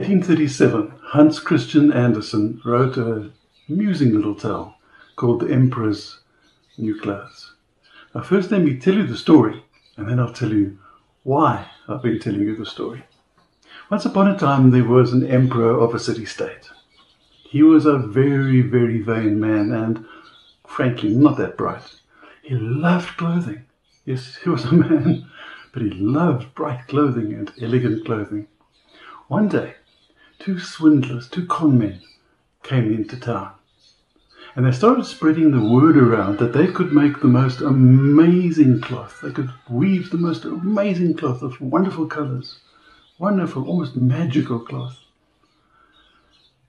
1837, Hans Christian Andersen wrote a amusing little tale called The Emperor's New Clothes. Now, first, let me tell you the story, and then I'll tell you why I've been telling you the story. Once upon a time, there was an emperor of a city state. He was a very, very vain man, and frankly, not that bright. He loved clothing. Yes, he was a man, but he loved bright clothing and elegant clothing. One day, two swindlers, two conmen, came into town. And they started spreading the word around that they could make the most amazing cloth. They could weave the most amazing cloth of wonderful colors. Wonderful, almost magical cloth.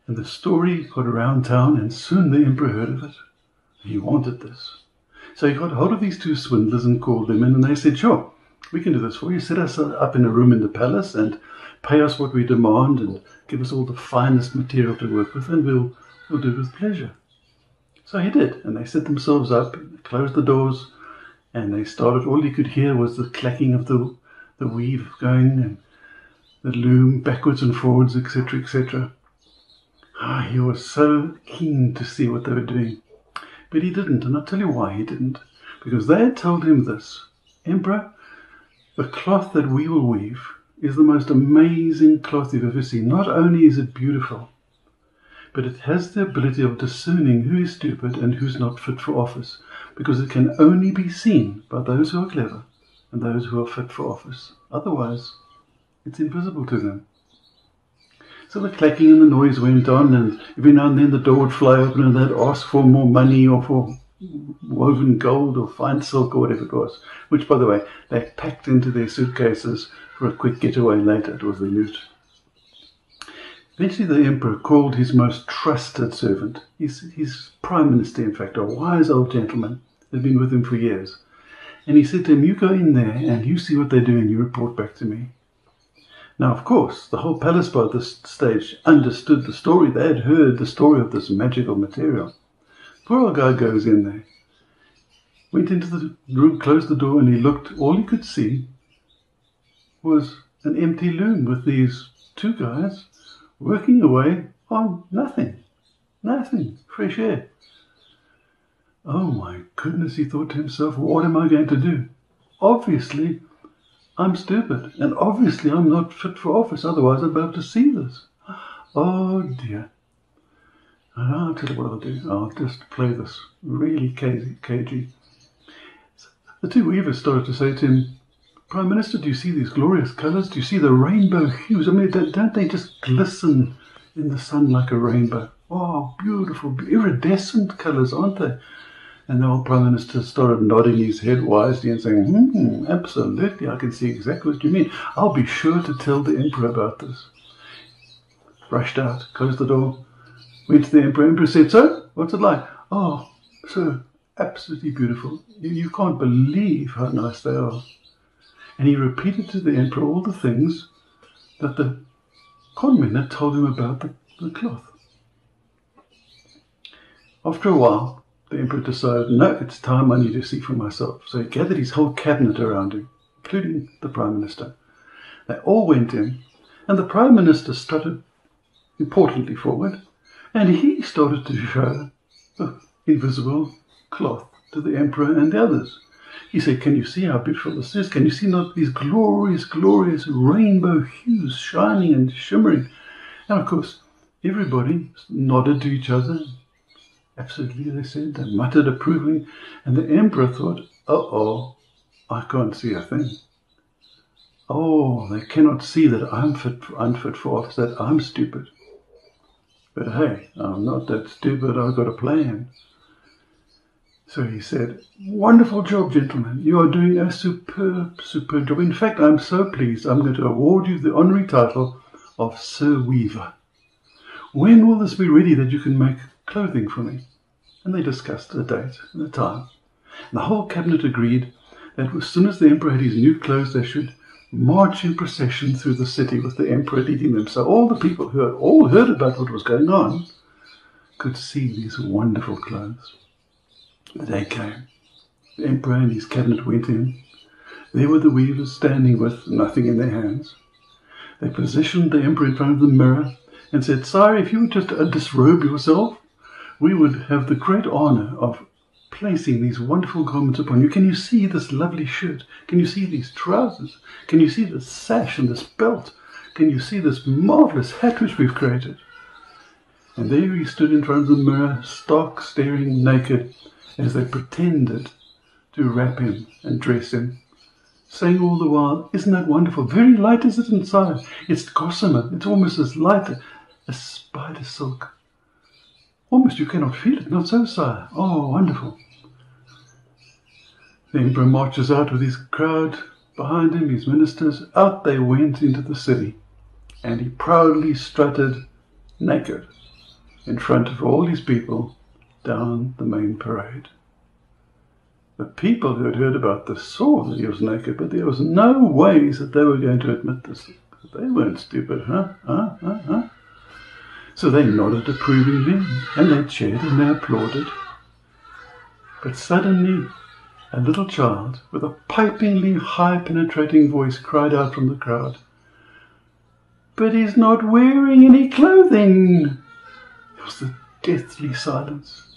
And the story got around town, and soon the emperor heard of it. He wanted this. So he got hold of these two swindlers and called them in, and they said, Sure, we can do this for you. Set us up in a room in the palace and pay us what we demand and give us all the finest material to work with, and we'll, we'll do it with pleasure. So he did, and they set themselves up, closed the doors, and they started. All you could hear was the clacking of the, the weave going and the loom backwards and forwards, etc., etc. Ah, he was so keen to see what they were doing. But he didn't, and I'll tell you why he didn't. Because they had told him this Emperor, the cloth that we will weave is the most amazing cloth you've ever seen. Not only is it beautiful, but it has the ability of discerning who is stupid and who's not fit for office, because it can only be seen by those who are clever and those who are fit for office. Otherwise, it's invisible to them. So the clacking and the noise went on, and every now and then the door would fly open and they'd ask for more money or for woven gold or fine silk or whatever it was, which, by the way, they packed into their suitcases for a quick getaway later. It was the loot. Eventually, the emperor called his most trusted servant, his, his prime minister, in fact, a wise old gentleman, who'd been with him for years. And he said to him, You go in there and you see what they do and you report back to me. Now, of course, the whole palace by this stage understood the story. They had heard the story of this magical material. Poor old guy goes in there, went into the room, closed the door, and he looked. All he could see was an empty loom with these two guys working away on nothing. Nothing. Fresh air. Oh my goodness, he thought to himself, what am I going to do? Obviously, I'm stupid, and obviously I'm not fit for office, otherwise I'd be able to see this. Oh dear. I'll tell you what I'll do. I'll just play this really cagey. The two weavers started to say to him, Prime Minister, do you see these glorious colours? Do you see the rainbow hues? I mean, don't they just glisten in the sun like a rainbow? Oh, beautiful, iridescent colours, aren't they? And the old Prime Minister started nodding his head wisely and saying, Hmm, absolutely, I can see exactly what you mean. I'll be sure to tell the Emperor about this. Rushed out, closed the door, went to the Emperor. Emperor said, So, what's it like? Oh, so absolutely beautiful. You, you can't believe how nice they are. And he repeated to the emperor all the things that the conmen had told him about the, the cloth. After a while, the emperor decided, no, it's time I need to see for myself. So he gathered his whole cabinet around him, including the prime minister. They all went in, and the prime minister strutted importantly forward, and he started to show the invisible cloth to the emperor and the others. He said, Can you see how beautiful this is? Can you see not these glorious, glorious rainbow hues shining and shimmering? And of course, everybody nodded to each other. Absolutely, they said. They muttered approvingly. And the emperor thought, Uh oh, I can't see a thing. Oh, they cannot see that I'm fit, unfit for office, that I'm stupid. But hey, I'm not that stupid. I've got a plan. So he said, Wonderful job, gentlemen. You are doing a superb, superb job. In fact, I'm so pleased I'm going to award you the honorary title of Sir Weaver. When will this be ready that you can make clothing for me? And they discussed a date and a time. And the whole cabinet agreed that as soon as the emperor had his new clothes, they should march in procession through the city with the emperor leading them. So all the people who had all heard about what was going on could see these wonderful clothes. The day came. The emperor and his cabinet went in. There were the weavers standing with nothing in their hands. They positioned the emperor in front of the mirror and said, Sire, if you would just uh, disrobe yourself, we would have the great honor of placing these wonderful garments upon you. Can you see this lovely shirt? Can you see these trousers? Can you see this sash and this belt? Can you see this marvelous hat which we've created? And there he stood in front of the mirror, stark, staring naked, as they pretended to wrap him and dress him, saying all the while, Isn't that wonderful? Very light is it inside. It's gossamer. It's almost as light as spider silk. Almost you cannot feel it. Not so, sire. Oh, wonderful. The emperor marches out with his crowd behind him, his ministers. Out they went into the city, and he proudly strutted naked in front of all his people down the main parade. The people who had heard about the saw that he was naked, but there was no ways that they were going to admit this. They weren't stupid, huh? Huh? Huh? Huh? So they nodded approvingly, and they cheered and they applauded. But suddenly, a little child with a pipingly high penetrating voice cried out from the crowd, But he's not wearing any clothing! There was a deathly silence.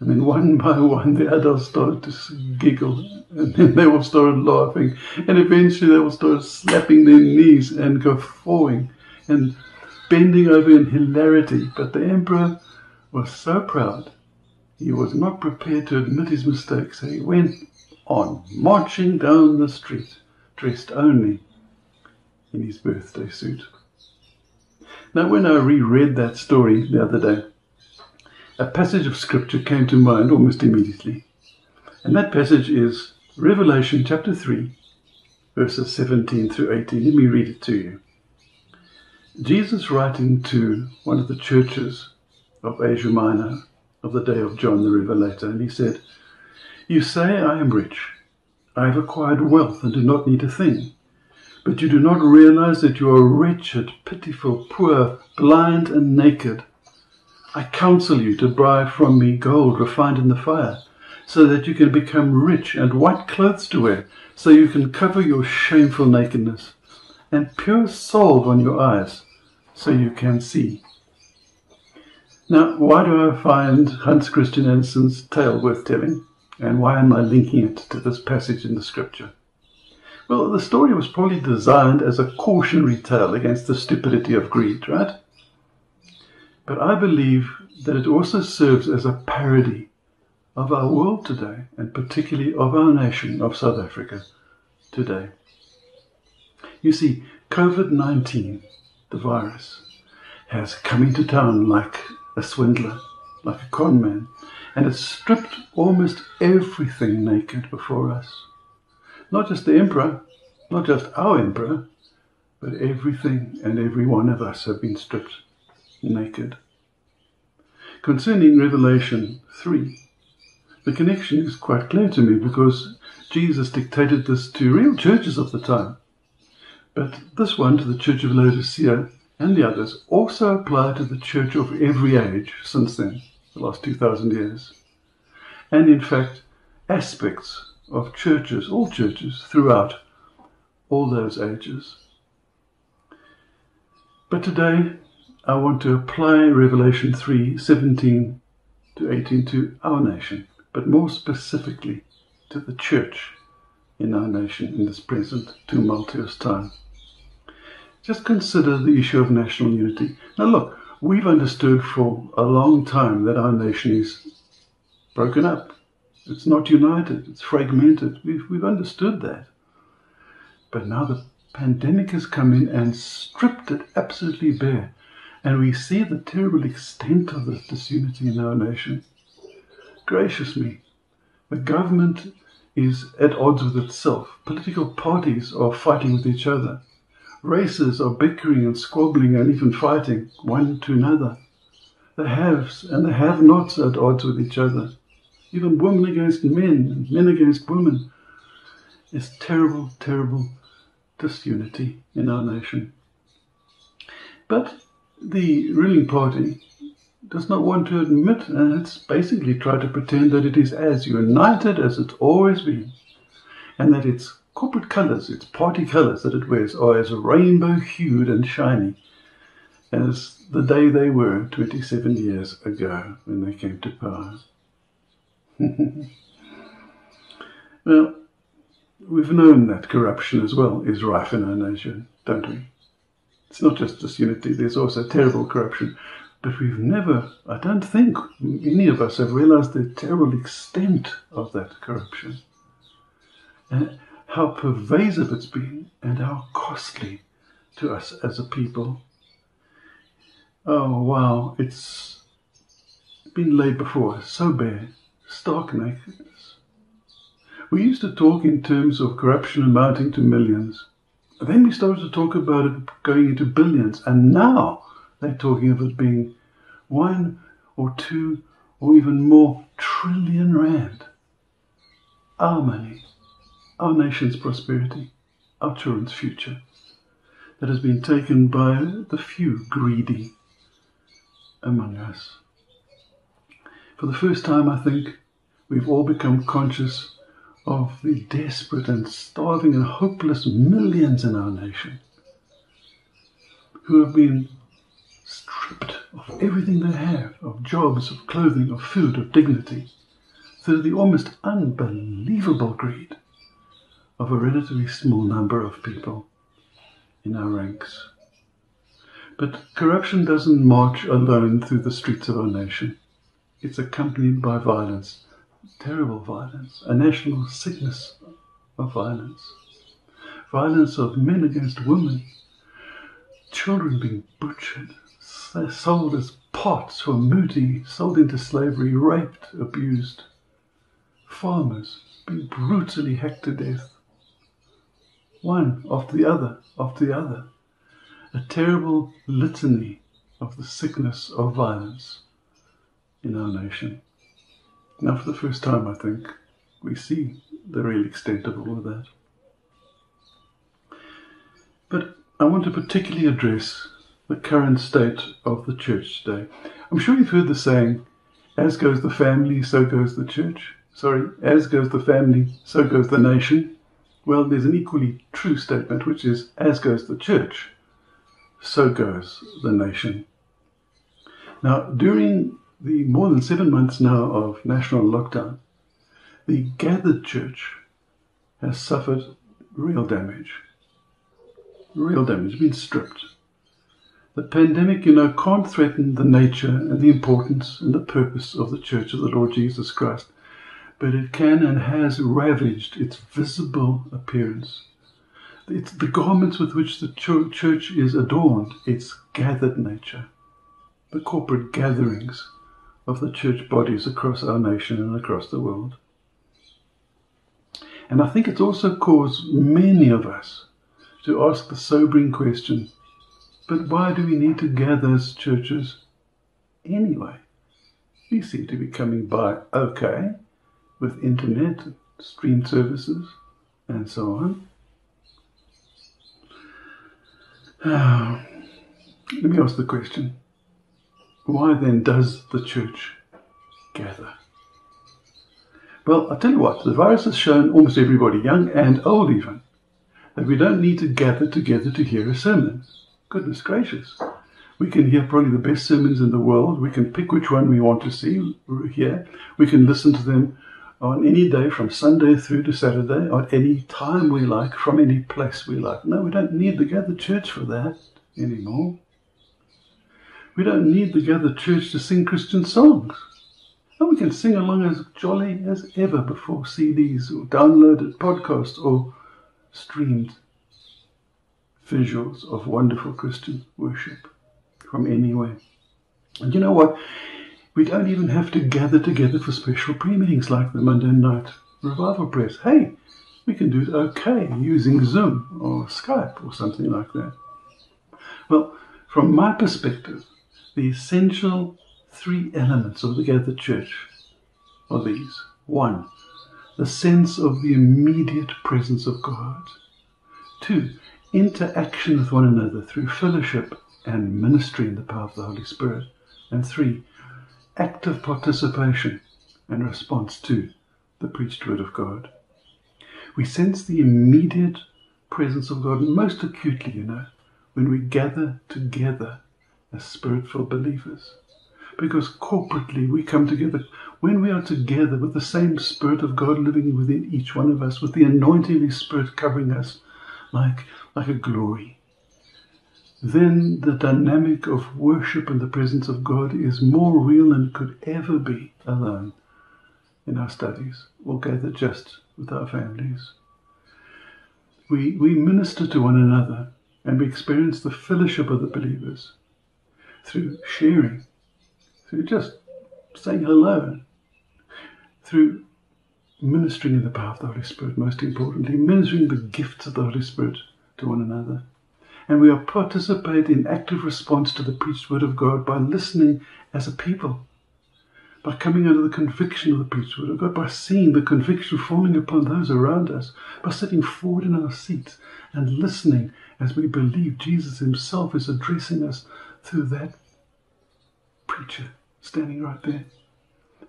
And then one by one the adults started to giggle, and then they all started laughing, and eventually they all started slapping their knees and guffawing and bending over in hilarity. But the emperor was so proud, he was not prepared to admit his mistake, so he went on marching down the street, dressed only in his birthday suit. Now, when I reread that story the other day, a passage of scripture came to mind almost immediately. And that passage is Revelation chapter 3, verses 17 through 18. Let me read it to you. Jesus, writing to one of the churches of Asia Minor of the day of John the Revelator, and he said, You say, I am rich. I have acquired wealth and do not need a thing. But you do not realize that you are wretched, pitiful, poor, blind, and naked. I counsel you to buy from me gold refined in the fire, so that you can become rich, and white clothes to wear, so you can cover your shameful nakedness, and pure salve on your eyes, so you can see. Now, why do I find Hans Christian Andersen's tale worth telling? And why am I linking it to this passage in the scripture? Well, the story was probably designed as a cautionary tale against the stupidity of greed, right? But I believe that it also serves as a parody of our world today, and particularly of our nation, of South Africa today. You see, COVID 19, the virus, has come into town like a swindler, like a con man, and has stripped almost everything naked before us. Not just the emperor, not just our emperor, but everything and every one of us have been stripped naked. Concerning Revelation 3, the connection is quite clear to me because Jesus dictated this to real churches of the time. But this one to the Church of Laodicea and the others also apply to the church of every age since then, the last 2,000 years. And in fact, aspects of churches, all churches, throughout all those ages. But today, I want to apply Revelation 3 17 to 18 to our nation, but more specifically to the church in our nation in this present tumultuous time. Just consider the issue of national unity. Now, look, we've understood for a long time that our nation is broken up, it's not united, it's fragmented. We've, we've understood that. But now the pandemic has come in and stripped it absolutely bare. And we see the terrible extent of this disunity in our nation. Gracious me, the government is at odds with itself. Political parties are fighting with each other. Races are bickering and squabbling and even fighting one to another. The haves and the have nots are at odds with each other even women against men, and men against women. It's terrible, terrible disunity in our nation. But the ruling party does not want to admit, and it's basically tried to pretend that it is as united as it's always been, and that its corporate colours, its party colours that it wears, are as rainbow hued and shiny as the day they were 27 years ago when they came to power. well, we've known that corruption as well is rife in our nation, don't we? It's not just disunity, there's also terrible corruption. But we've never, I don't think any of us have realized the terrible extent of that corruption. And how pervasive it's been and how costly to us as a people. Oh, wow, it's been laid before us, so bare, stark nakedness. We used to talk in terms of corruption amounting to millions. Then we started to talk about it going into billions, and now they're talking of it being one or two or even more trillion rand. Our money, our nation's prosperity, our children's future, that has been taken by the few greedy among us. For the first time, I think, we've all become conscious of the desperate and starving and hopeless millions in our nation who have been stripped of everything they have of jobs, of clothing, of food, of dignity through the almost unbelievable greed of a relatively small number of people in our ranks. But corruption doesn't march alone through the streets of our nation. It's accompanied by violence, terrible violence, a national sickness of violence. Violence of men against women, children being butchered, sold as pots for muti, sold into slavery, raped, abused. Farmers being brutally hacked to death. One after the other, after the other a terrible litany of the sickness of violence in our nation. Now, for the first time, I think, we see the real extent of all of that. But I want to particularly address the current state of the church today. I'm sure you've heard the saying, as goes the family, so goes the church. Sorry, as goes the family, so goes the nation. Well, there's an equally true statement, which is, as goes the church, so goes the nation. Now, during the more than seven months now of national lockdown, the gathered church has suffered real damage. Real damage, been stripped. The pandemic, you know, can't threaten the nature and the importance and the purpose of the Church of the Lord Jesus Christ, but it can and has ravaged its visible appearance it's the garments with which the church is adorned, its gathered nature, the corporate gatherings of the church bodies across our nation and across the world. And I think it's also caused many of us to ask the sobering question but why do we need to gather as churches anyway? We seem to be coming by okay with internet, stream services, and so on. Ah, let me ask the question why then does the church gather? Well, I'll tell you what, the virus has shown almost everybody, young and old even, that we don't need to gather together to hear a sermon. Goodness gracious. We can hear probably the best sermons in the world. We can pick which one we want to see, hear. We can listen to them on any day from Sunday through to Saturday, at any time we like, from any place we like. No, we don't need the gathered church for that anymore. We don't need the gathered church to sing Christian songs. And we can sing along as jolly as ever before CDs or downloaded podcasts or streamed visuals of wonderful Christian worship from anywhere. And you know what? We don't even have to gather together for special pre-meetings like the Monday night revival press. Hey, we can do it okay using Zoom or Skype or something like that. Well, from my perspective, the essential three elements of the gathered church are these. One, the sense of the immediate presence of God. Two, interaction with one another through fellowship and ministry in the power of the Holy Spirit. And three, active participation and response to the preached word of God. We sense the immediate presence of God most acutely, you know, when we gather together as spiritual believers. Because corporately we come together. When we are together with the same Spirit of God living within each one of us, with the anointing of His Spirit covering us like, like a glory, then the dynamic of worship and the presence of God is more real than could ever be alone in our studies or gathered just with our families. We, we minister to one another and we experience the fellowship of the believers through sharing, through just saying hello, through ministering in the power of the Holy Spirit, most importantly, ministering the gifts of the Holy Spirit to one another. And we are participating in active response to the preached word of God by listening as a people, by coming under the conviction of the preached word of God, by seeing the conviction falling upon those around us, by sitting forward in our seats and listening as we believe Jesus Himself is addressing us through that preacher standing right there.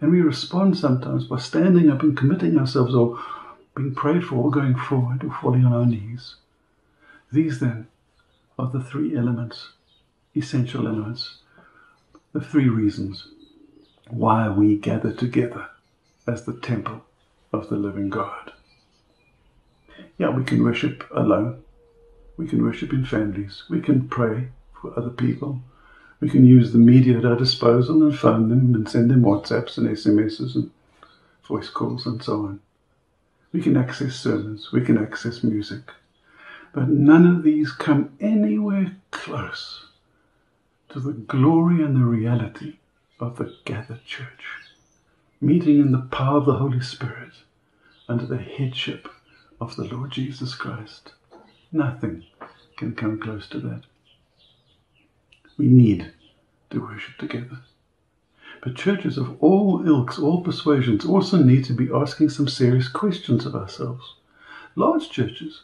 And we respond sometimes by standing up and committing ourselves or being prayed for or going forward or falling on our knees. These then are the three elements, essential elements, the three reasons why we gather together as the temple of the living God. Yeah, we can worship alone. We can worship in families. We can pray for other people. We can use the media at our disposal and phone them and send them WhatsApps and SMSs and voice calls and so on. We can access sermons. We can access music. But none of these come anywhere close to the glory and the reality of the gathered church, meeting in the power of the Holy Spirit under the headship of the Lord Jesus Christ. Nothing can come close to that. We need to worship together. But churches of all ilks, all persuasions also need to be asking some serious questions of ourselves. Large churches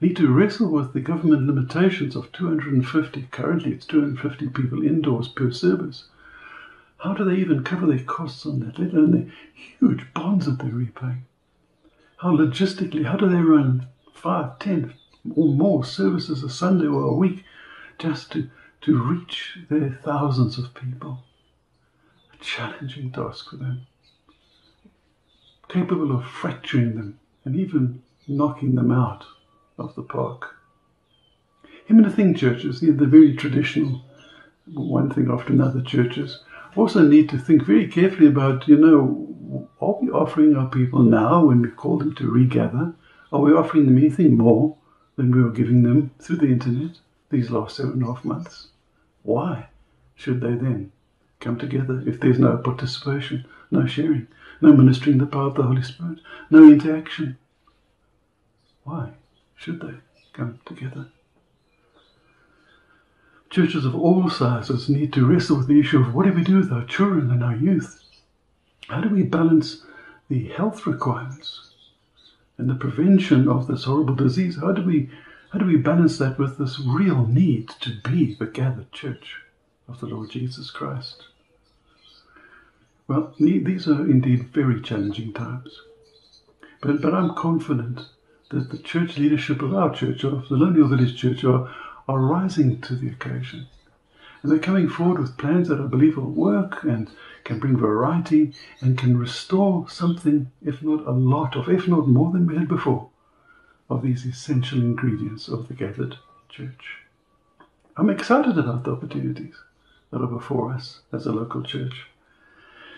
need to wrestle with the government limitations of 250. Currently, it's 250 people indoors per service. How do they even cover their costs on that, let alone the huge bonds that they're repaying? How logistically, how do they run five, ten, or more services a Sunday or a week just to, to reach the thousands of people? A challenging task for them. Capable of fracturing them and even knocking them out of the park. Him and the thing churches, the, the very traditional, one thing after another churches, also need to think very carefully about, you know, are we offering our people now when we call them to regather? Are we offering them anything more than we were giving them through the internet these last seven and a half months? Why should they then come together if there's no participation, no sharing, no ministering the power of the Holy Spirit, no interaction? Why? should they come together? Churches of all sizes need to wrestle with the issue of what do we do with our children and our youth? How do we balance the health requirements and the prevention of this horrible disease? How do we how do we balance that with this real need to be the gathered church of the Lord Jesus Christ? Well, these are indeed very challenging times. But, but I'm confident that the church leadership of our church, of the Hill Village Church, are, are rising to the occasion. And they're coming forward with plans that I believe will work and can bring variety and can restore something, if not a lot of, if not more than we had before, of these essential ingredients of the gathered church. I'm excited about the opportunities that are before us as a local church.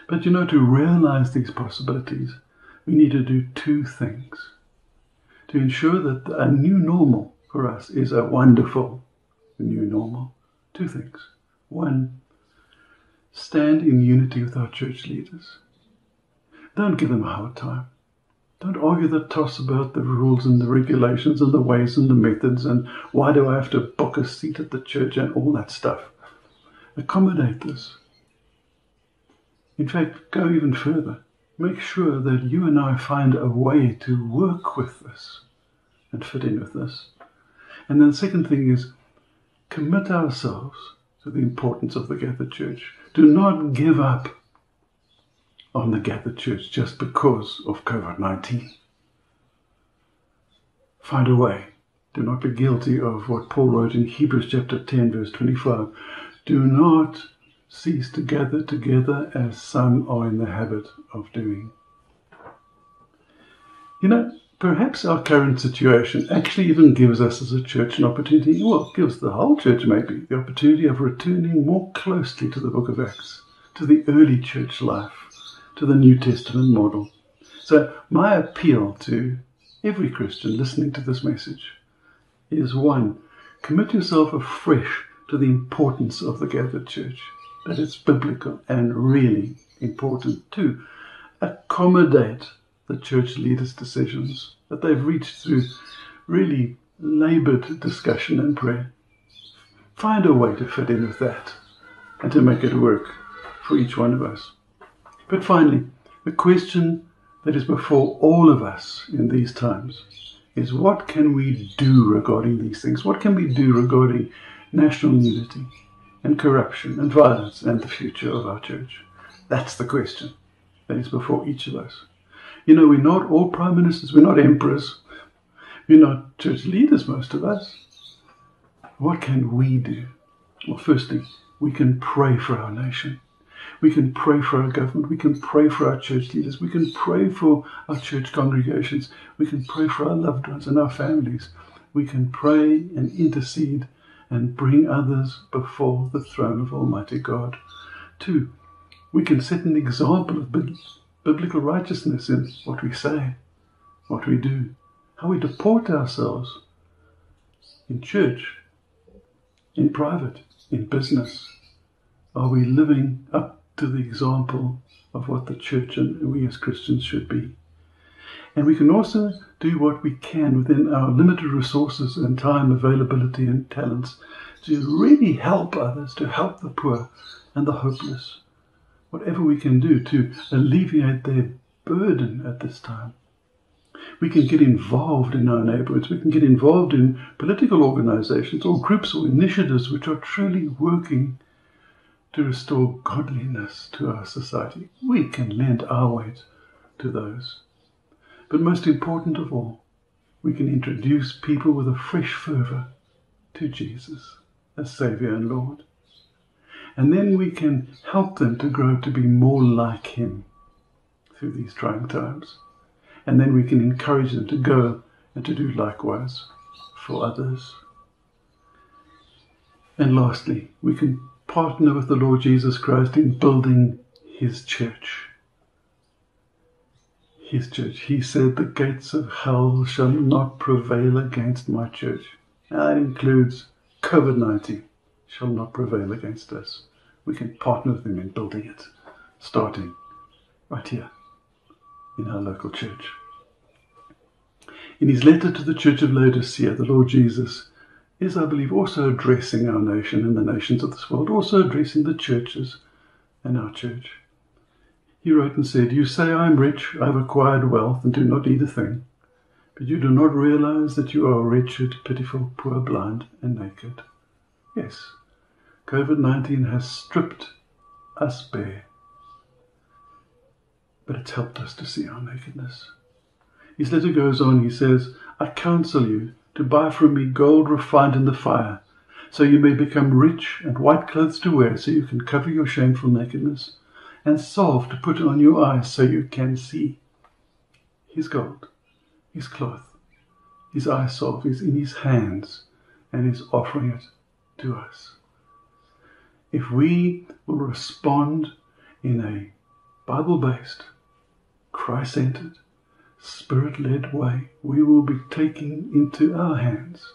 But you know, to realize these possibilities, we need to do two things to ensure that a new normal for us is a wonderful new normal. Two things. One, stand in unity with our church leaders. Don't give them a hard time. Don't argue the toss about the rules and the regulations and the ways and the methods and why do I have to book a seat at the church and all that stuff. Accommodate this. In fact, go even further make sure that you and I find a way to work with this and fit in with this. And then the second thing is commit ourselves to the importance of the gathered church. Do not give up on the gathered church just because of COVID 19. find a way. Do not be guilty of what Paul wrote in Hebrews chapter 10, verse 25. Do not cease to gather together as some are in the habit of doing. You know, perhaps our current situation actually even gives us as a church an opportunity, well, gives the whole church maybe, the opportunity of returning more closely to the book of Acts, to the early church life, to the New Testament model. So, my appeal to every Christian listening to this message is one, commit yourself afresh to the importance of the gathered church, that it's biblical and really important. Two, accommodate the church leaders' decisions that they've reached through really labored discussion and prayer. Find a way to fit in with that and to make it work for each one of us. But finally, the question that is before all of us in these times is what can we do regarding these things? What can we do regarding national unity and corruption and violence and the future of our church? That's the question that is before each of us. You know, we're not all prime ministers, we're not emperors, we're not church leaders, most of us. What can we do? Well, firstly, we can pray for our nation. We can pray for our government. We can pray for our church leaders. We can pray for our church congregations. We can pray for our loved ones and our families. We can pray and intercede and bring others before the throne of Almighty God. Two, we can set an example of biblical righteousness in what we say, what we do, how we deport ourselves in church, in private, in business. Are we living up to the example of what the church and we as Christians should be. And we can also do what we can within our limited resources and time availability and talents to really help others, to help the poor and the hopeless. Whatever we can do to alleviate their burden at this time. We can get involved in our neighborhoods. We can get involved in political organizations or groups or initiatives which are truly working to restore godliness to our society. We can lend our weight to those. But most important of all, we can introduce people with a fresh fervour to Jesus as Saviour and Lord. And then we can help them to grow to be more like Him through these trying times. And then we can encourage them to go and to do likewise for others. And lastly, we can partner with the Lord Jesus Christ in building his church. His church. He said, The gates of hell shall not prevail against my church. And that includes COVID 19 shall not prevail against us. We can partner with him in building it, starting right here in our local church. In his letter to the church of Laodicea, the Lord Jesus is, I believe, also addressing our nation and the nations of this world, also addressing the churches and our church. He wrote and said, You say, I am rich, I have acquired wealth, and do not need a thing. But you do not realize that you are wretched, pitiful, poor, blind, and naked. Yes, COVID 19 has stripped us bare, but it's helped us to see our nakedness. His letter goes on, he says, I counsel you to buy from me gold refined in the fire, so you may become rich, and white clothes to wear, so you can cover your shameful nakedness, and salve to put on your eyes, so you can see. His gold, his cloth, his eye salve is in his hands, and is offering it to us. If we will respond in a Bible based, Christ centered, spirit led way, we will be taking into our hands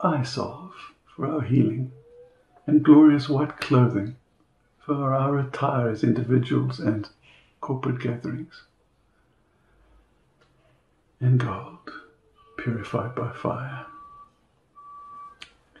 eye salve for our healing and glorious white clothing for our attire as individuals and corporate gatherings, and gold purified by fire.